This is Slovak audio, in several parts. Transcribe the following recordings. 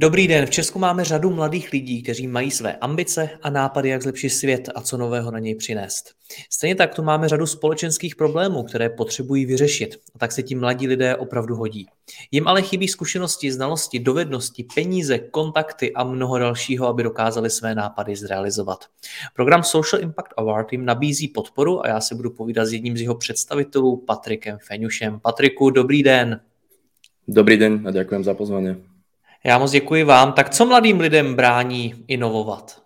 Dobrý den, v Česku máme řadu mladých lidí, kteří mají své ambice a nápady, jak zlepšit svět a co nového na něj přinést. Stejně tak tu máme řadu společenských problémů, které potřebují vyřešit a tak se ti mladí lidé opravdu hodí. Jim ale chybí zkušenosti, znalosti, dovednosti, peníze, kontakty a mnoho dalšího, aby dokázali své nápady zrealizovat. Program Social Impact Award jim nabízí podporu a já se budu povídat s jedním z jeho představitelů, Patrikem Feňušem. Patriku, dobrý den. Dobrý den a děkuji za pozvání. Já moc děkuji vám. Tak co mladým lidem brání inovovat?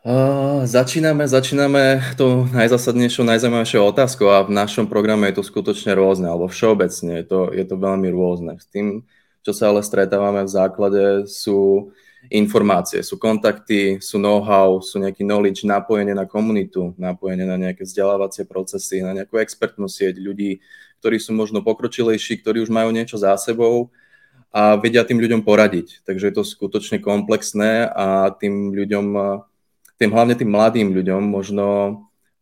Uh, začíname, začíname tou najzásadnejšou, najzaujímavejšou otázkou a v našom programe je to skutočne rôzne, alebo všeobecne je to, je to veľmi rôzne. S tým, čo sa ale stretávame v základe, sú informácie, sú kontakty, sú know-how, sú nejaký knowledge, napojenie na komunitu, napojenie na nejaké vzdelávacie procesy, na nejakú expertnú sieť ľudí, ktorí sú možno pokročilejší, ktorí už majú niečo za sebou a vedia tým ľuďom poradiť. Takže je to skutočne komplexné a tým ľuďom, tým hlavne tým mladým ľuďom možno,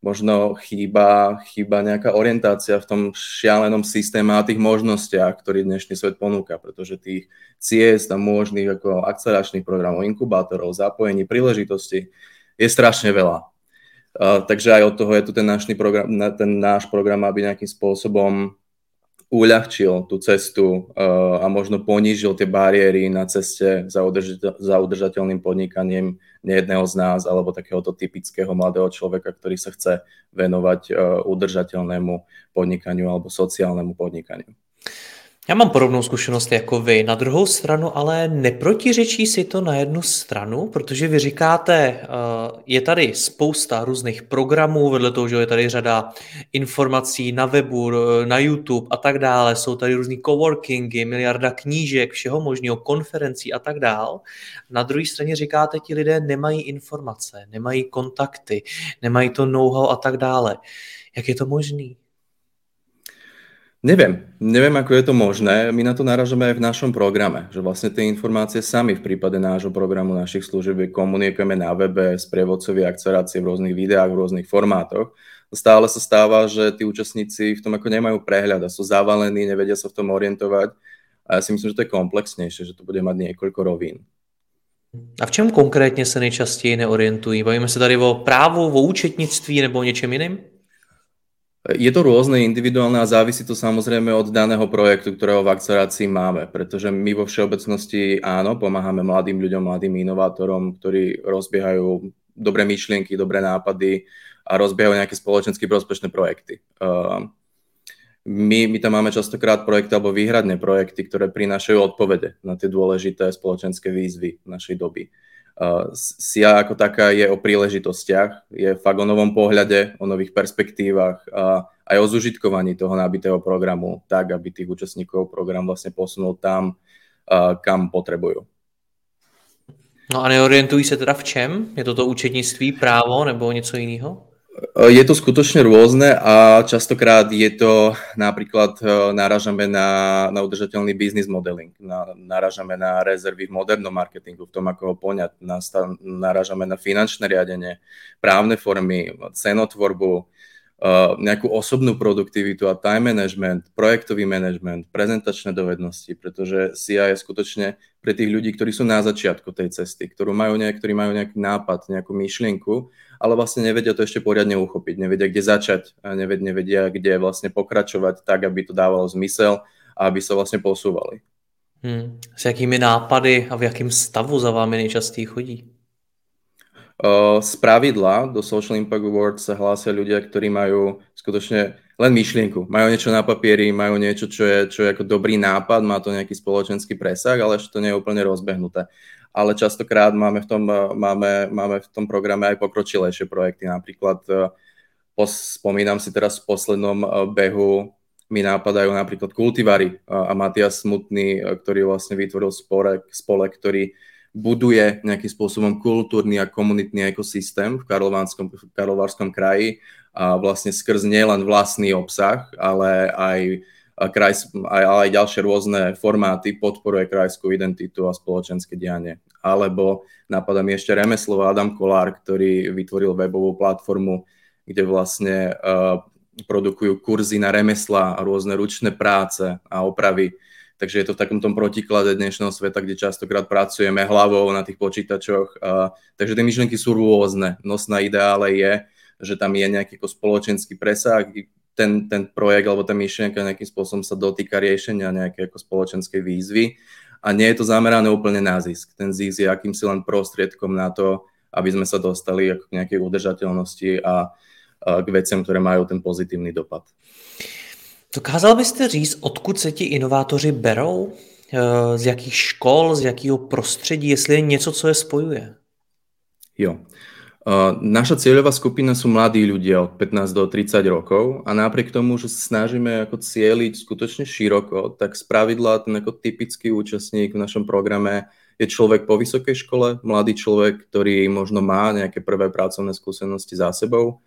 možno chýba, chýba nejaká orientácia v tom šialenom systéme a tých možnostiach, ktorý dnešný svet ponúka, pretože tých ciest a možných ako akceleračných programov, inkubátorov, zapojení, príležitostí je strašne veľa. Takže aj od toho je tu ten, program, ten náš program, aby nejakým spôsobom uľahčil tú cestu a možno ponížil tie bariéry na ceste za, udržateľ, za udržateľným podnikaním nejedného z nás alebo takéhoto typického mladého človeka, ktorý sa chce venovať udržateľnému podnikaniu alebo sociálnemu podnikaniu. Já mám podobnou zkušenost jako vy. Na druhou stranu ale neprotiřečí si to na jednu stranu, protože vy říkáte, eh, je tady spousta různých programů, vedle toho, že je tady řada informací na webu, eh, na YouTube a tak dále. Jsou tady různý coworkingy, miliarda knížek, všeho možného, konferencí a tak dále. Na druhé straně říkáte, ti lidé nemají informace, nemají kontakty, nemají to know-how a tak dále. Jak je to možné? Neviem, neviem, ako je to možné. My na to naražame aj v našom programe, že vlastne tie informácie sami v prípade nášho programu, našich služieb komunikujeme na webe, s prievodcovi akcerácie v rôznych videách, v rôznych formátoch. Stále sa stáva, že tí účastníci v tom ako nemajú prehľad a sú zavalení, nevedia sa v tom orientovať. A ja si myslím, že to je komplexnejšie, že to bude mať niekoľko rovín. A v čem konkrétně se nejčastěji neorientují? Bavíme se tady o právu, o účetnictví nebo o něčem jiným? Je to rôzne, individuálne a závisí to samozrejme od daného projektu, ktorého v akcelerácii máme, pretože my vo všeobecnosti áno, pomáhame mladým ľuďom, mladým inovátorom, ktorí rozbiehajú dobré myšlienky, dobré nápady a rozbiehajú nejaké spoločensky prospešné projekty. My, my tam máme častokrát projekty alebo výhradné projekty, ktoré prinášajú odpovede na tie dôležité spoločenské výzvy našej doby. SIA ako taká je o príležitostiach, je fakt o novom pohľade, o nových perspektívach a aj o zužitkovaní toho nabitého programu, tak aby tých účastníkov program vlastne posunul tam, kam potrebujú. No a neorientují se teda v čem? Je to to účetnictví, právo nebo něco jiného? Eh, je to skutočne rôzne a častokrát je to napríklad eh, náražame na, na udržateľný business modeling, na, náražame na rezervy v modernom marketingu, v tom, ako ho poňať, náražame na finančné riadenie, právne formy, cenotvorbu, eh, nejakú osobnú produktivitu a time management, projektový management, prezentačné dovednosti, pretože CIA je skutočne pre tých ľudí, ktorí sú na začiatku tej cesty, ktorú majú nejak, ktorí majú nejaký nápad, nejakú myšlienku ale vlastne nevedia to ešte poriadne uchopiť, nevedia, kde začať, nevedia, nevedia, kde vlastne pokračovať tak, aby to dávalo zmysel a aby sa vlastne posúvali. Hmm. S jakými nápady a v jakém stavu za vámi nejčastěji chodí? Z pravidla do Social Impact Award sa hlásia ľudia, ktorí majú skutočne len myšlienku. Majú niečo na papieri, majú niečo, čo je, čo je ako dobrý nápad, má to nejaký spoločenský presah, ale ešte to nie je úplne rozbehnuté ale častokrát máme v tom, máme, máme v tom programe aj pokročilejšie projekty. Napríklad e, spomínam si teraz v poslednom behu mi nápadajú napríklad kultivary a Matias Smutný, ktorý vlastne vytvoril spolek, spolek ktorý buduje nejakým spôsobom kultúrny a komunitný ekosystém v Karlovárskom kraji a vlastne skrz nielen vlastný obsah, ale aj, kraj, aj, ale aj ďalšie rôzne formáty podporuje krajskú identitu a spoločenské dianie. Alebo napadá mi ešte remeslo Adam Kolár, ktorý vytvoril webovú platformu, kde vlastne uh, produkujú kurzy na remesla rôzne ručné práce a opravy Takže je to v takom tom protiklade dnešného sveta, kde častokrát pracujeme hlavou na tých počítačoch. A, takže tie myšlienky sú rôzne. Nosná ideále je, že tam je nejaký spoločenský presah, ten, ten projekt alebo tá myšlienka nejakým spôsobom sa dotýka riešenia nejakej ako spoločenskej výzvy a nie je to zamerané úplne na zisk. Ten zisk je akýmsi len prostriedkom na to, aby sme sa dostali k nejakej udržateľnosti a, k veciam, ktoré majú ten pozitívny dopad. Dokázal byste říct, odkud se ti inovátoři berou? Eh, z jakých škol, z jakého prostředí, jestli je něco, co je spojuje? Jo. Naša cieľová skupina sú mladí ľudia od 15 do 30 rokov a napriek tomu, že sa snažíme ako cieliť skutočne široko, tak z pravidla ten ako typický účastník v našom programe je človek po vysokej škole, mladý človek, ktorý možno má nejaké prvé pracovné skúsenosti za sebou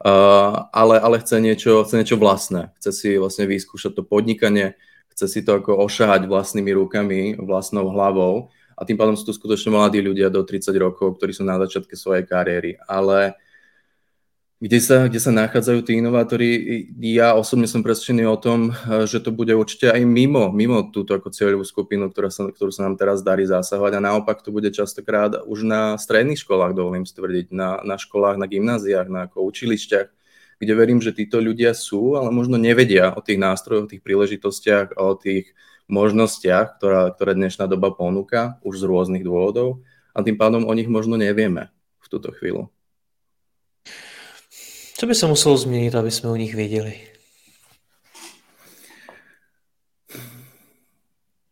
ale, ale chce, niečo, chce niečo vlastné. Chce si vlastne vyskúšať to podnikanie, chce si to ako ošahať vlastnými rukami, vlastnou hlavou a tým pádom sú tu skutočne mladí ľudia do 30 rokov, ktorí sú na začiatke svojej kariéry. Ale kde sa, kde sa nachádzajú tí inovátori. Ja osobne som presvedčený o tom, že to bude určite aj mimo, mimo túto ako cieľovú skupinu, ktorá sa, ktorú sa nám teraz darí zasahovať a naopak to bude častokrát už na stredných školách, dovolím si tvrdiť, na, na školách, na gymnáziách, na ako učilišťach, kde verím, že títo ľudia sú, ale možno nevedia o tých nástrojoch, o tých príležitostiach o tých možnostiach, ktorá, ktoré dnešná doba ponúka už z rôznych dôvodov a tým pádom o nich možno nevieme v túto chvíľu. Co by se muselo změnit, aby jsme o nich věděli?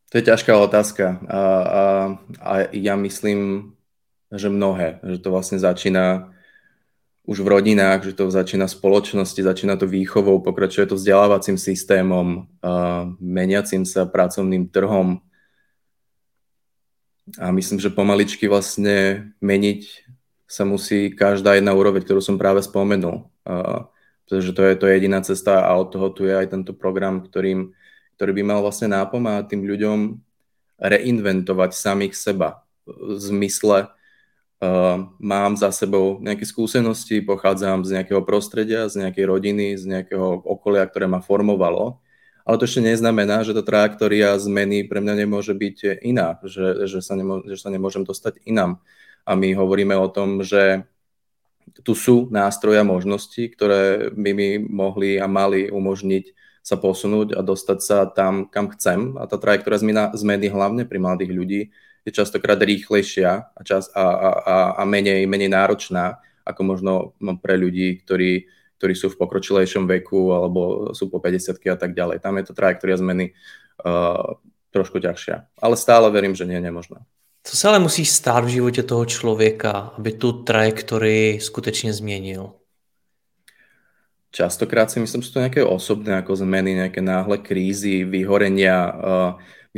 To je ťažká otázka a, a, a ja myslím, že mnohé, že to vlastne začína už v rodinách, že to začína v spoločnosti, začína to výchovou, pokračuje to vzdelávacím systémom, a meniacím sa pracovným trhom. A myslím, že pomaličky vlastne meniť sa musí každá jedna úroveň, ktorú som práve spomenul pretože to je, to je jediná cesta a od toho tu je aj tento program, ktorým, ktorý by mal vlastne nápomáhať tým ľuďom reinventovať samých seba v zmysle uh, mám za sebou nejaké skúsenosti, pochádzam z nejakého prostredia, z nejakej rodiny, z nejakého okolia, ktoré ma formovalo, ale to ešte neznamená, že tá trajektória zmeny pre mňa nemôže byť iná, že, že, sa, nemô, že sa nemôžem dostať inám. A my hovoríme o tom, že tu sú nástroje a možnosti, ktoré by mi mohli a mali umožniť sa posunúť a dostať sa tam, kam chcem. A tá trajektória zmena, zmeny hlavne pri mladých ľudí je častokrát rýchlejšia a, čas, a, a, a menej, menej náročná ako možno pre ľudí, ktorí, ktorí sú v pokročilejšom veku alebo sú po 50 a tak ďalej. Tam je to trajektória zmeny uh, trošku ťažšia. Ale stále verím, že nie je nemožná. Co se ale musí stát v životě toho člověka, aby tu trajektorii skutečně změnil? Častokrát si myslím, že to nejaké osobné ako zmeny, nejaké náhle krízy, vyhorenia.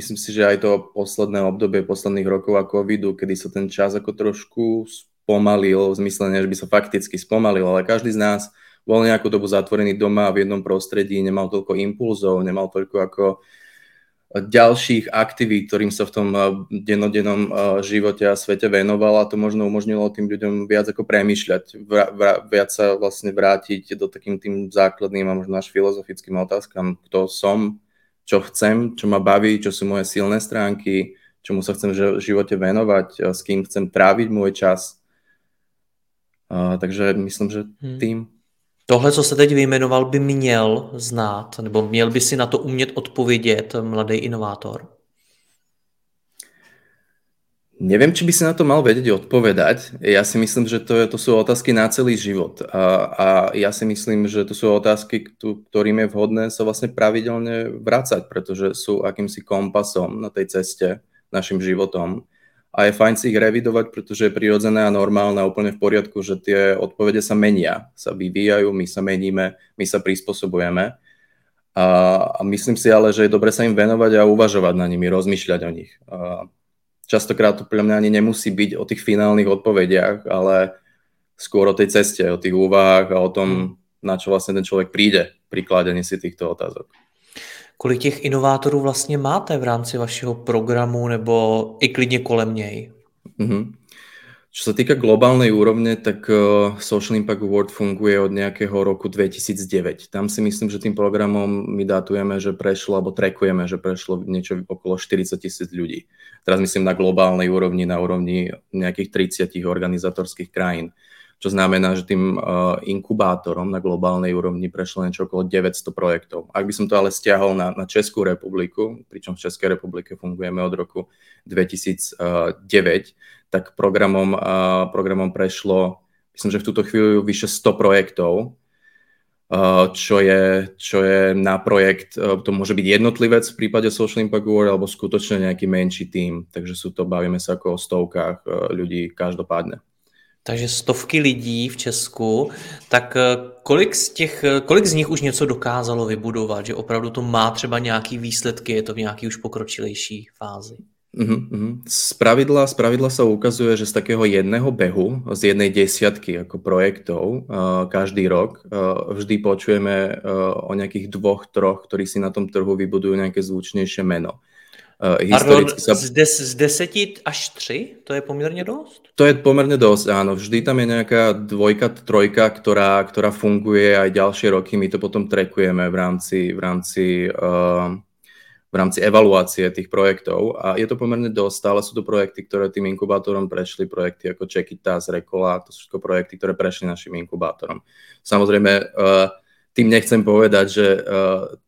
Myslím si, že aj to posledné obdobie posledných rokov a covidu, kedy sa ten čas ako trošku spomalil, v zmysle, že by sa fakticky spomalil, ale každý z nás bol nejakú dobu zatvorený doma v jednom prostredí, nemal toľko impulzov, nemal toľko ako ďalších aktivít, ktorým sa v tom eh, denodennom eh, živote a svete venoval a to možno umožnilo tým ľuďom viac ako premýšľať, viac sa vlastne vrátiť do takým tým základným a možno až filozofickým otázkam, kto som, čo chcem, čo ma baví, čo sú moje silné stránky, čomu sa chcem v živote venovať, s kým chcem tráviť môj čas. takže myslím, že hmm. tým Tohle, co se teď vyjmenoval, by měl znát, nebo měl by si na to umět odpovědět mladý inovátor? Neviem, či by si na to mal vedieť odpovedať. Ja si myslím, že to, je, to sú otázky na celý život. A, a ja si myslím, že to sú otázky, ktorým je vhodné sa vlastne pravidelne vrácať, pretože sú akýmsi kompasom na tej ceste našim životom. a je fajn si ich revidovať, pretože je prirodzené a normálne a úplne v poriadku, že tie odpovede sa menia, sa vyvíjajú, my sa meníme, my sa prispôsobujeme. A, a myslím si ale, že je dobre sa im venovať a uvažovať na nimi, rozmýšľať o nich. A častokrát to pre mňa ani nemusí byť o tých finálnych odpovediach, ale skôr o tej ceste, o tých úvahách a o tom, na čo vlastne ten človek príde pri kladení si týchto otázok. Kolik těch inovátorů vlastně máte v rámci vašeho programu nebo i klidně kolem něj? Mm-hmm. Čo sa týka globálnej úrovne, tak uh, Social Impact Award funguje od nejakého roku 2009. Tam si myslím, že tým programom my datujeme, že prešlo, alebo trekujeme, že prešlo niečo okolo 40 tisíc ľudí. Teraz myslím na globálnej úrovni, na úrovni nejakých 30 organizátorských krajín čo znamená, že tým uh, inkubátorom na globálnej úrovni prešlo niečo okolo 900 projektov. Ak by som to ale stiahol na, na Českú republiku, pričom v Českej republike fungujeme od roku 2009, tak programom, uh, programom prešlo, myslím, že v túto chvíľu vyše 100 projektov, Uh, čo je, čo je na projekt, to môže byť jednotlivec v prípade Social Impact Award alebo skutočne nejaký menší tým, takže sú to, bavíme sa ako o stovkách ľudí každopádne takže stovky lidí v Česku, tak eh, kolik z, těch, eh, kolik z nich už něco dokázalo vybudovat, že opravdu to má třeba nějaký výsledky, je to v nějaký už pokročilejší fázi? Uh-huh, Z, pravidla, z pravidla sa ukazuje, že z takého jedného behu, z jednej desiatky ako projektov uh, každý rok, vždy počujeme o nejakých dvoch, troch, ktorí si na tom trhu vybudujú nejaké zvučnejšie meno. Uh, historicky sa... z, des, z deseti až tři? To je pomerne dosť? To je pomerne dosť, áno. Vždy tam je nejaká dvojka, trojka, ktorá, ktorá funguje aj ďalšie roky. My to potom trekujeme v rámci, v rámci, uh, v rámci evaluácie tých projektov. A je to pomerne dosť, stále sú to projekty, ktoré tým inkubátorom prešli, projekty ako Čekitas, Rekola, to sú všetko projekty, ktoré prešli našim inkubátorom. Samozrejme, uh, tým nechcem povedať, že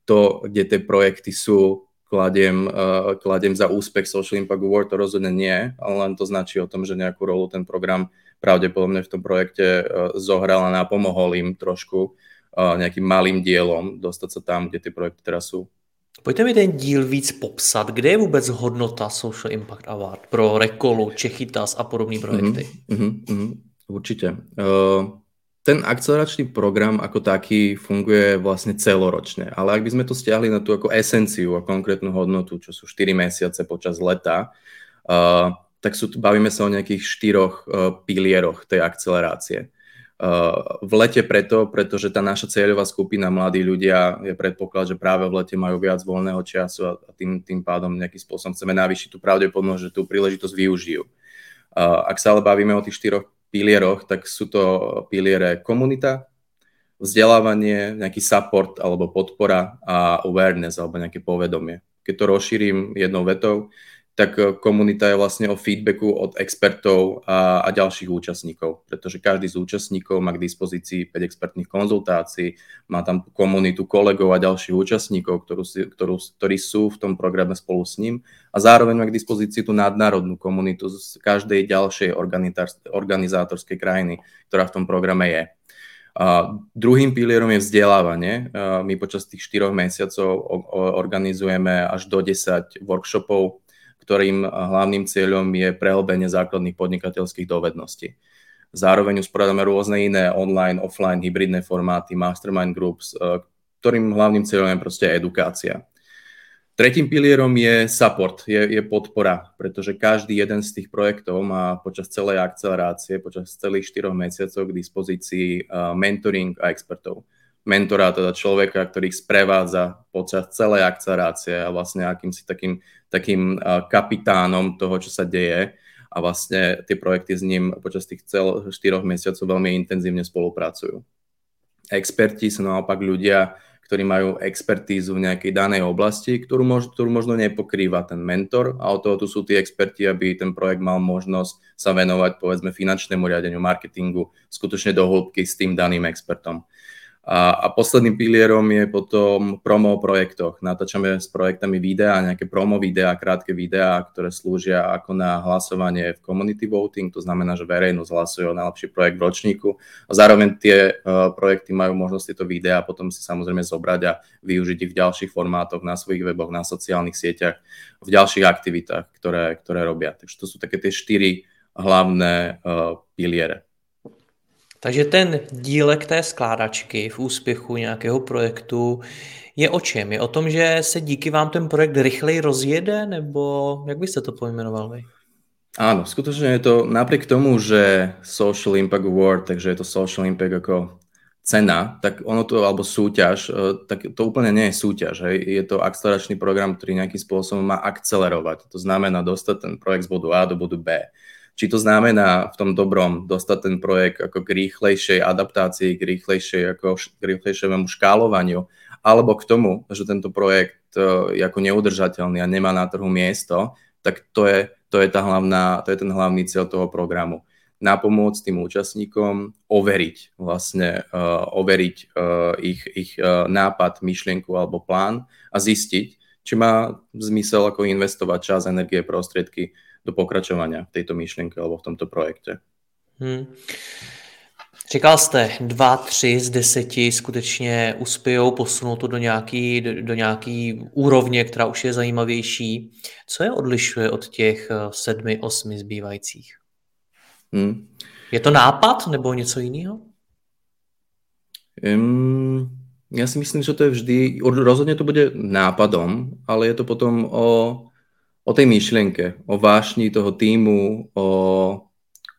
to, kde tie projekty sú, kladiem, uh, kladiem za úspech Social Impact Award, to rozhodne nie, ale len to značí o tom, že nejakú rolu ten program pravdepodobne v tom projekte uh, zohral a napomohol im trošku uh, nejakým malým dielom dostať sa tam, kde tie projekty teraz sú. Pojďte mi ten díl víc popsat. Kde je vůbec hodnota Social Impact Award pro Rekolu, Čechytas a podobné projekty? Mm-hmm, mm-hmm, určite. Uh, ten akceleračný program ako taký funguje vlastne celoročne, ale ak by sme to stiahli na tú ako esenciu a konkrétnu hodnotu, čo sú 4 mesiace počas leta, uh, tak sú, bavíme sa o nejakých štyroch uh, pilieroch tej akcelerácie. Uh, v lete preto, pretože tá naša cieľová skupina, mladí ľudia, je predpoklad, že práve v lete majú viac voľného času a, tým, tým pádom nejakým spôsobom chceme navýšiť tú pravdepodobnosť, že tú príležitosť využijú. Uh, ak sa ale bavíme o tých štyroch pilieroch, tak sú to piliere komunita, vzdelávanie, nejaký support alebo podpora a awareness alebo nejaké povedomie. Keď to rozšírim jednou vetou, tak eh, komunita je vlastne o feedbacku od expertov a, a ďalších účastníkov, pretože každý z účastníkov má k dispozícii 5 expertných konzultácií, má tam komunitu kolegov a ďalších účastníkov, ktorú si, ktorú, ktorí sú v tom programe spolu s ním a zároveň má k dispozícii tú nadnárodnú komunitu z každej ďalšej organizátorskej krajiny, ktorá v tom programe je. A druhým pilierom je vzdelávanie. My počas tých 4 mesiacov organizujeme až do 10 workshopov ktorým hlavným cieľom je prehlbenie základných podnikateľských dovedností. Zároveň usporiadame rôzne iné online, offline, hybridné formáty, mastermind groups, e, ktorým hlavným cieľom je proste edukácia. Tretím pilierom je support, je, je podpora, pretože každý jeden z tých projektov má počas celej akcelerácie, počas celých 4 mesiacov k dispozícii e, mentoring a expertov mentora, teda človeka, ktorý ich sprevádza počas celej akcelerácie a vlastne akýmsi takým, takým kapitánom toho, čo sa deje a vlastne tie projekty s ním počas tých cel 4 mesiacov veľmi intenzívne spolupracujú. Experti sú naopak ľudia, ktorí majú expertízu v nejakej danej oblasti, ktorú, mož, ktorú možno nepokrýva ten mentor a od toho tu sú tí experti, aby ten projekt mal možnosť sa venovať povedzme finančnému riadeniu, marketingu, skutočne do hĺbky s tým daným expertom. A, a posledným pilierom je potom promo o projektoch. Natáčame s projektami videa, nejaké promo videá, krátke videá, ktoré slúžia ako na hlasovanie v community voting, to znamená, že verejnosť hlasuje o najlepší projekt v ročníku. A zároveň tie uh, projekty majú možnosť tieto videá potom si samozrejme zobrať a využiť ich v ďalších formátoch, na svojich weboch, na sociálnych sieťach, v ďalších aktivitách, ktoré, ktoré robia. Takže to sú také tie štyri hlavné uh, piliere. Takže ten dílek té skládačky v úspěchu nějakého projektu je o čem? Je o tom, že se díky vám ten projekt rychleji rozjede, nebo jak byste to pojmenoval vy? Áno, skutočne je to napriek tomu, že Social Impact Award, takže je to Social Impact ako cena, tak ono to, alebo súťaž, e, tak to úplne nie je súťaž. Hej. Je to akceleračný program, ktorý nejakým spôsobom má akcelerovať. To znamená dostať ten projekt z bodu A do bodu B. Či to znamená v tom dobrom dostať ten projekt ako k rýchlejšej adaptácii, k, rýchlejšej, ako, k rýchlejšiemu škálovaniu, alebo k tomu, že tento projekt e, je ako neudržateľný a nemá na trhu miesto, tak to je, to je, tá hlavná, to je ten hlavný cieľ toho programu. Napomôcť tým účastníkom overiť vlastne, uh, overiť uh, ich, ich uh, nápad, myšlienku alebo plán a zistiť, či má zmysel ako investovať čas, energie, prostriedky do pokračovania v tejto myšlienke alebo v tomto projekte. Hmm. Říkal jste, dva, tři z deseti skutečně uspějou, posunou to do nějaký, do nějaký úrovně, která už je zajímavější. Co je odlišuje od těch eh, sedmi, osmi zbývajících? Hmm. Je to nápad nebo něco jiného? Um, ja si myslím, že to je vždy, rozhodne to bude nápadom, ale je to potom o o tej myšlienke, o vášni toho týmu, o,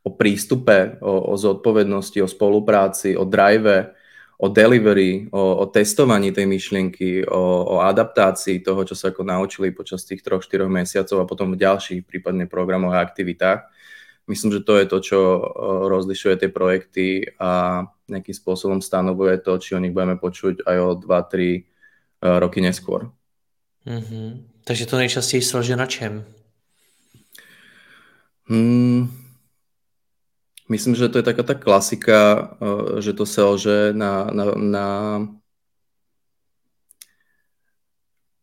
o prístupe, o, o zodpovednosti, o spolupráci, o drive, o delivery, o, o testovaní tej myšlienky, o, o adaptácii toho, čo sa ako naučili počas tých troch, štyroch mesiacov a potom v ďalších prípadne programoch a aktivitách. Myslím, že to je to, čo rozlišuje tie projekty a nejakým spôsobom stanovuje to, či o nich budeme počuť aj o 2-3 roky neskôr. Mm-hmm. Takže to nejčastěji selže na čem? Hmm, myslím, že to je taká tá klasika, eh, že to selže na, na, na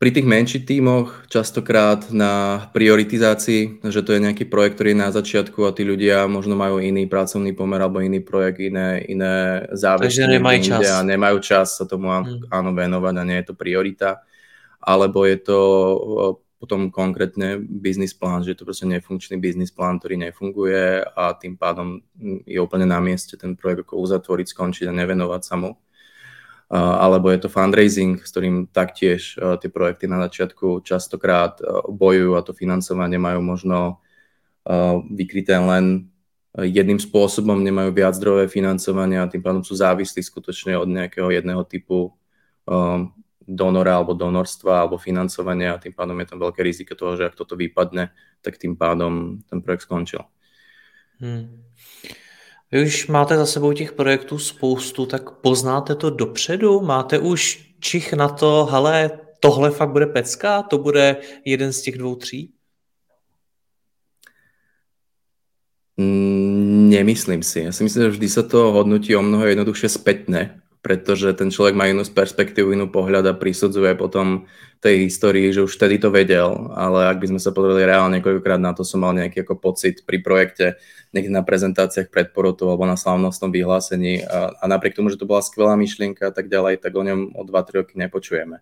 pri tých menších tímoch častokrát na prioritizácii, že to je nejaký projekt, ktorý je na začiatku a tí ľudia možno majú iný pracovný pomer alebo iný projekt, iné, iné záväzky. Takže nemajú čas. A nemajú čas sa tomu hmm. áno venovať a nie je to priorita alebo je to potom konkrétne biznis plán, že je to proste nefunkčný biznis plán, ktorý nefunguje a tým pádom je úplne na mieste ten projekt ako uzatvoriť, skončiť a nevenovať sa mu. Alebo je to fundraising, s ktorým taktiež tie projekty na začiatku častokrát bojujú a to financovanie majú možno vykryté len jedným spôsobom, nemajú viac zdrojové financovania a tým pádom sú závislí skutočne od nejakého jedného typu donora alebo donorstva alebo financovania a tým pádom je tam veľké riziko toho, že ak toto vypadne, tak tým pádom ten projekt skončil. Hmm. Vy už máte za sebou těch projektů spoustu, tak poznáte to dopředu? Máte už čich na to, hele, tohle fakt bude pecka? To bude jeden z těch dvou, tří? Mm, nemyslím si. Ja si myslím, že vždy sa to hodnotí o mnoho jednoduchšie spätne pretože ten človek má inú perspektívu, inú pohľad a prisudzuje potom tej histórii, že už vtedy to vedel, ale ak by sme sa pozreli reálne niekoľkokrát na to, som mal nejaký ako pocit pri projekte, niekde na prezentáciách pred porotou alebo na slavnostnom vyhlásení a, a napriek tomu, že to bola skvelá myšlienka a tak ďalej, tak o ňom o 2-3 roky nepočujeme.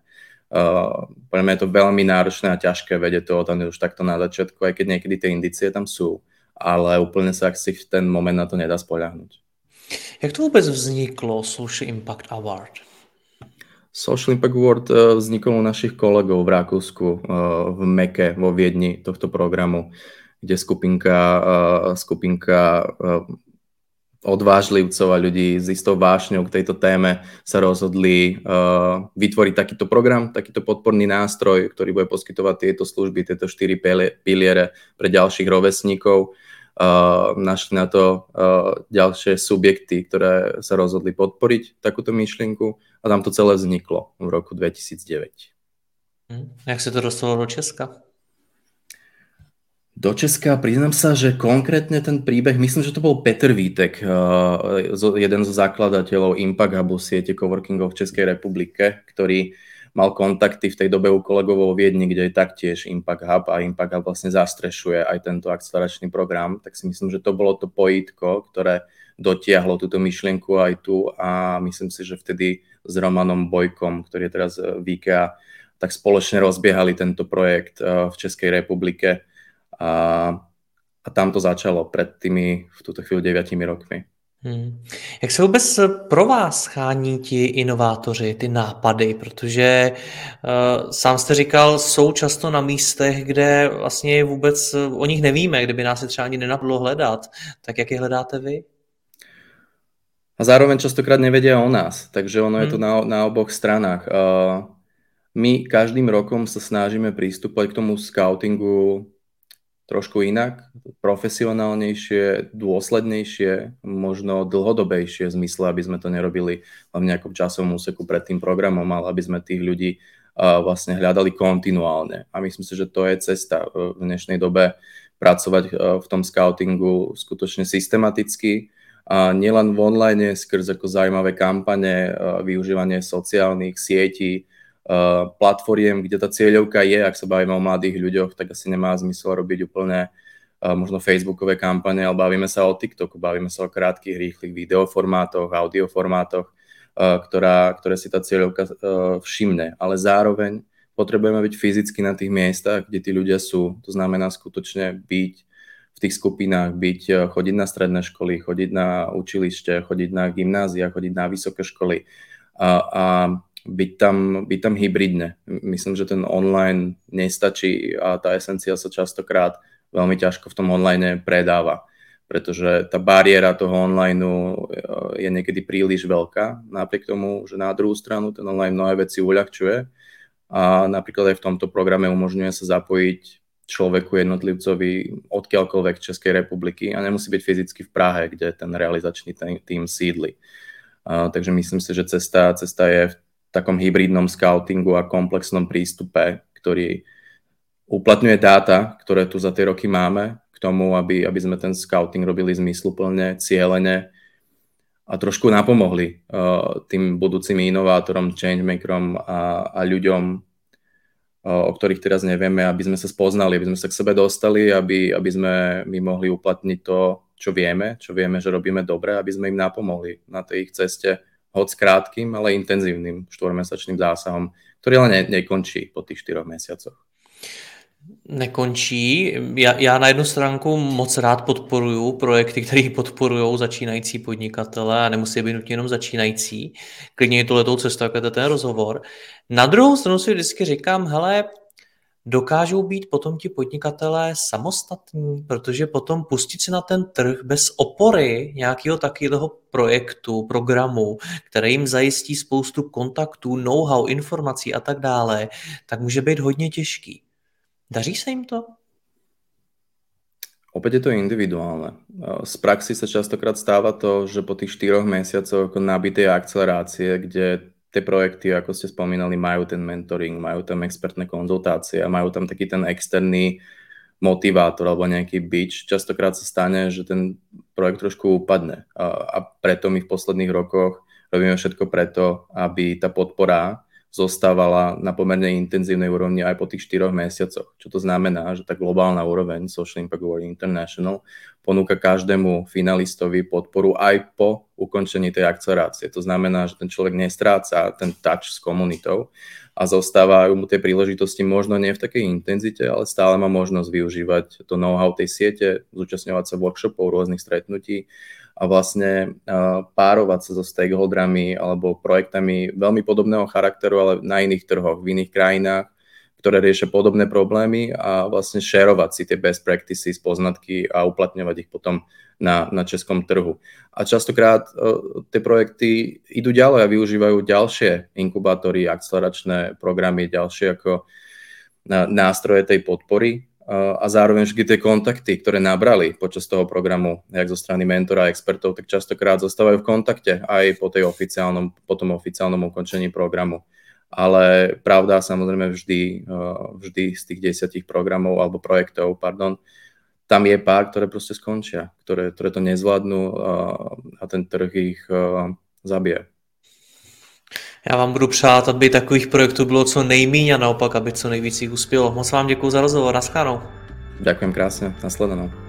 Uh, podľa mňa je to veľmi náročné a ťažké vedieť to tam už takto na začiatku, aj keď niekedy tie indície tam sú, ale úplne sa si v ten moment na to nedá spoľahnúť. Jak to vůbec vzniklo Social Impact Award? Social Impact Award eh, vznikol u našich kolegov v Rakúsku, eh, v Meke, vo Viedni tohto programu, kde skupinka, eh, skupinka odvážlivcov a ľudí s istou vášňou k tejto téme sa rozhodli vytvoriť takýto program, takýto podporný nástroj, ktorý bude poskytovať tieto služby, tieto štyri piliere pre ďalších rovesníkov uh, našli na to uh, ďalšie subjekty, ktoré sa rozhodli podporiť takúto myšlienku a tam to celé vzniklo v roku 2009. Hm. Jak sa to dostalo do Česka? Do Česka priznám sa, že konkrétne ten príbeh, myslím, že to bol Peter Vítek, jeden zo zakladateľov Impact Hubu siete coworkingov v Českej republike, ktorý mal kontakty v tej dobe u kolegov vo Viedni, kde je taktiež Impact Hub a Impact Hub vlastne zastrešuje aj tento akceleračný program, tak si myslím, že to bolo to pojitko, ktoré dotiahlo túto myšlienku aj tu a myslím si, že vtedy s Romanom Bojkom, ktorý je teraz v IKEA, tak spoločne rozbiehali tento projekt eh, v Českej republike a, a tam to začalo před tými v tuto chvíli devětimi rokmi. Hmm. Jak se vůbec pro vás chání ti inovátoři, ty nápady, protože uh, sám jste říkal, jsou často na místech, kde vlastně vůbec o nich nevíme, kde by nás je třeba ani nenapadlo hledat. Tak jak je hledáte vy? A zároveň častokrát nevedia o nás, takže ono hmm. je to na, na oboch stranách. Uh, my každým rokom sa snažíme prístupovať k tomu scoutingu trošku inak, profesionálnejšie, dôslednejšie, možno dlhodobejšie v zmysle, aby sme to nerobili v nejakom časovom úseku pred tým programom, ale aby sme tých ľudí vlastne hľadali kontinuálne. A myslím si, že to je cesta v dnešnej dobe pracovať uh, v tom scoutingu skutočne systematicky, a nielen v online, skrz ako zaujímavé kampane, uh, využívanie sociálnych sietí, platformiem, kde tá cieľovka je, ak sa bavíme o mladých ľuďoch, tak asi nemá zmysel robiť úplne uh, možno facebookové kampane, ale bavíme sa o TikToku, bavíme sa o krátkých, rýchlych videoformátoch, audioformátoch, uh, ktorá, ktoré si tá cieľovka všimne. Ale zároveň potrebujeme byť fyzicky na tých miestach, kde tí ľudia sú. To znamená skutočne byť v tých skupinách, byť, chodiť na stredné školy, chodiť na učilište, chodiť na gymnázia, chodiť na vysoké školy. A, a byť tam, byť tam hybridne. Myslím, že ten online nestačí a tá esencia sa častokrát veľmi ťažko v tom online predáva, pretože tá bariéra toho online eh, je niekedy príliš veľká, napriek tomu, že na druhú stranu ten online mnohé veci uľahčuje a napríklad aj v tomto programe umožňuje sa zapojiť človeku, jednotlivcovi odkiaľkoľvek Českej republiky a nemusí byť fyzicky v Prahe, kde ten realizačný tým sídli. Uh, takže myslím si, že cesta, cesta je v takom hybridnom scoutingu a komplexnom prístupe, ktorý uplatňuje dáta, ktoré tu za tie roky máme, k tomu, aby, aby sme ten scouting robili zmysluplne, cieľene a trošku napomohli uh, tým budúcim inovátorom, changemakerom a, a ľuďom, uh, o ktorých teraz nevieme, aby sme sa spoznali, aby sme sa k sebe dostali, aby, aby sme my mohli uplatniť to, čo vieme, čo vieme, že robíme dobre, aby sme im napomohli na tej ich ceste hoď krátkým, ale intenzívnym štvormesačným zásahom, ktorý ale ne, nekončí po tých 4 mesiacoch. Nekončí. Já, já na jednu stránku moc rád podporuju projekty, které podporují začínající podnikatele a nemusí být nutně jenom začínající. Klidně je to letou cestou, jako je ten rozhovor. Na druhou stranu si vždycky říkám, hele, dokážou být potom ti podnikatelé samostatní, protože potom pustit se na ten trh bez opory nějakého takového projektu, programu, který jim zajistí spoustu kontaktů, know-how, informací a tak dále, tak může být hodně těžký. Daří se jim to? Opäť je to individuálne. Z praxi sa častokrát stáva to, že po tých štyroch mesiacoch nabitej akcelerácie, kde tie projekty, ako ste spomínali, majú ten mentoring, majú tam expertné konzultácie a majú tam taký ten externý motivátor alebo nejaký bič. Častokrát sa stane, že ten projekt trošku upadne a, a preto my v posledných rokoch robíme všetko preto, aby tá podpora zostávala na pomerne intenzívnej úrovni aj po tých 4 mesiacoch. Čo to znamená, že tá globálna úroveň Social Impact Award International ponúka každému finalistovi podporu aj po ukončení tej akcelerácie. To znamená, že ten človek nestráca ten touch s komunitou a zostávajú mu tie príležitosti možno nie v takej intenzite, ale stále má možnosť využívať to know-how tej siete, zúčastňovať sa workshopov, rôznych stretnutí a vlastne párovať sa so stakeholderami alebo projektami veľmi podobného charakteru, ale na iných trhoch, v iných krajinách, ktoré riešia podobné problémy a vlastne šerovať si tie best practices, poznatky a uplatňovať ich potom na, na českom trhu. A častokrát uh, tie projekty idú ďalej a využívajú ďalšie inkubátory, akceleračné programy, ďalšie ako nástroje tej podpory a zároveň všetky tie kontakty, ktoré nabrali počas toho programu, jak zo strany mentora a expertov, tak častokrát zostávajú v kontakte aj po, tej oficiálnom, po tom oficiálnom ukončení programu. Ale pravda samozrejme vždy, vždy z tých desiatich programov alebo projektov, pardon, tam je pár, ktoré proste skončia, ktoré, ktoré to nezvládnu a, a ten trh ich a, zabije. Já vám budu přát, aby takových projektů bylo co nejméně a naopak, aby co nejvíc jich uspělo. Moc vám děkuji za rozhovor. Naschledanou. Ďakujem krásne. Nasledanou.